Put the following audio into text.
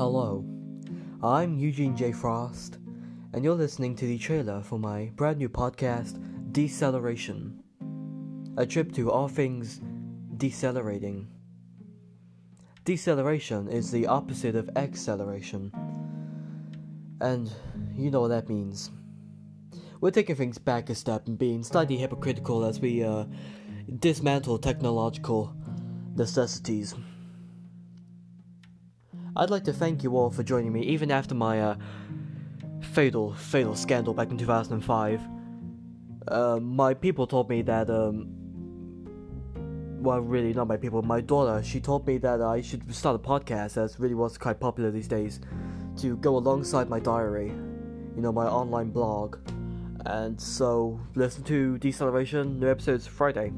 Hello, I'm Eugene J. Frost, and you're listening to the trailer for my brand new podcast, Deceleration. A trip to all things decelerating. Deceleration is the opposite of acceleration, and you know what that means. We're taking things back a step and being slightly hypocritical as we uh, dismantle technological necessities. I'd like to thank you all for joining me, even after my uh, fatal, fatal scandal back in 2005. Uh, my people told me that, um, well, really, not my people, my daughter, she told me that I should start a podcast, as really was quite popular these days, to go alongside my diary, you know, my online blog. And so, listen to Deceleration, new episodes Friday.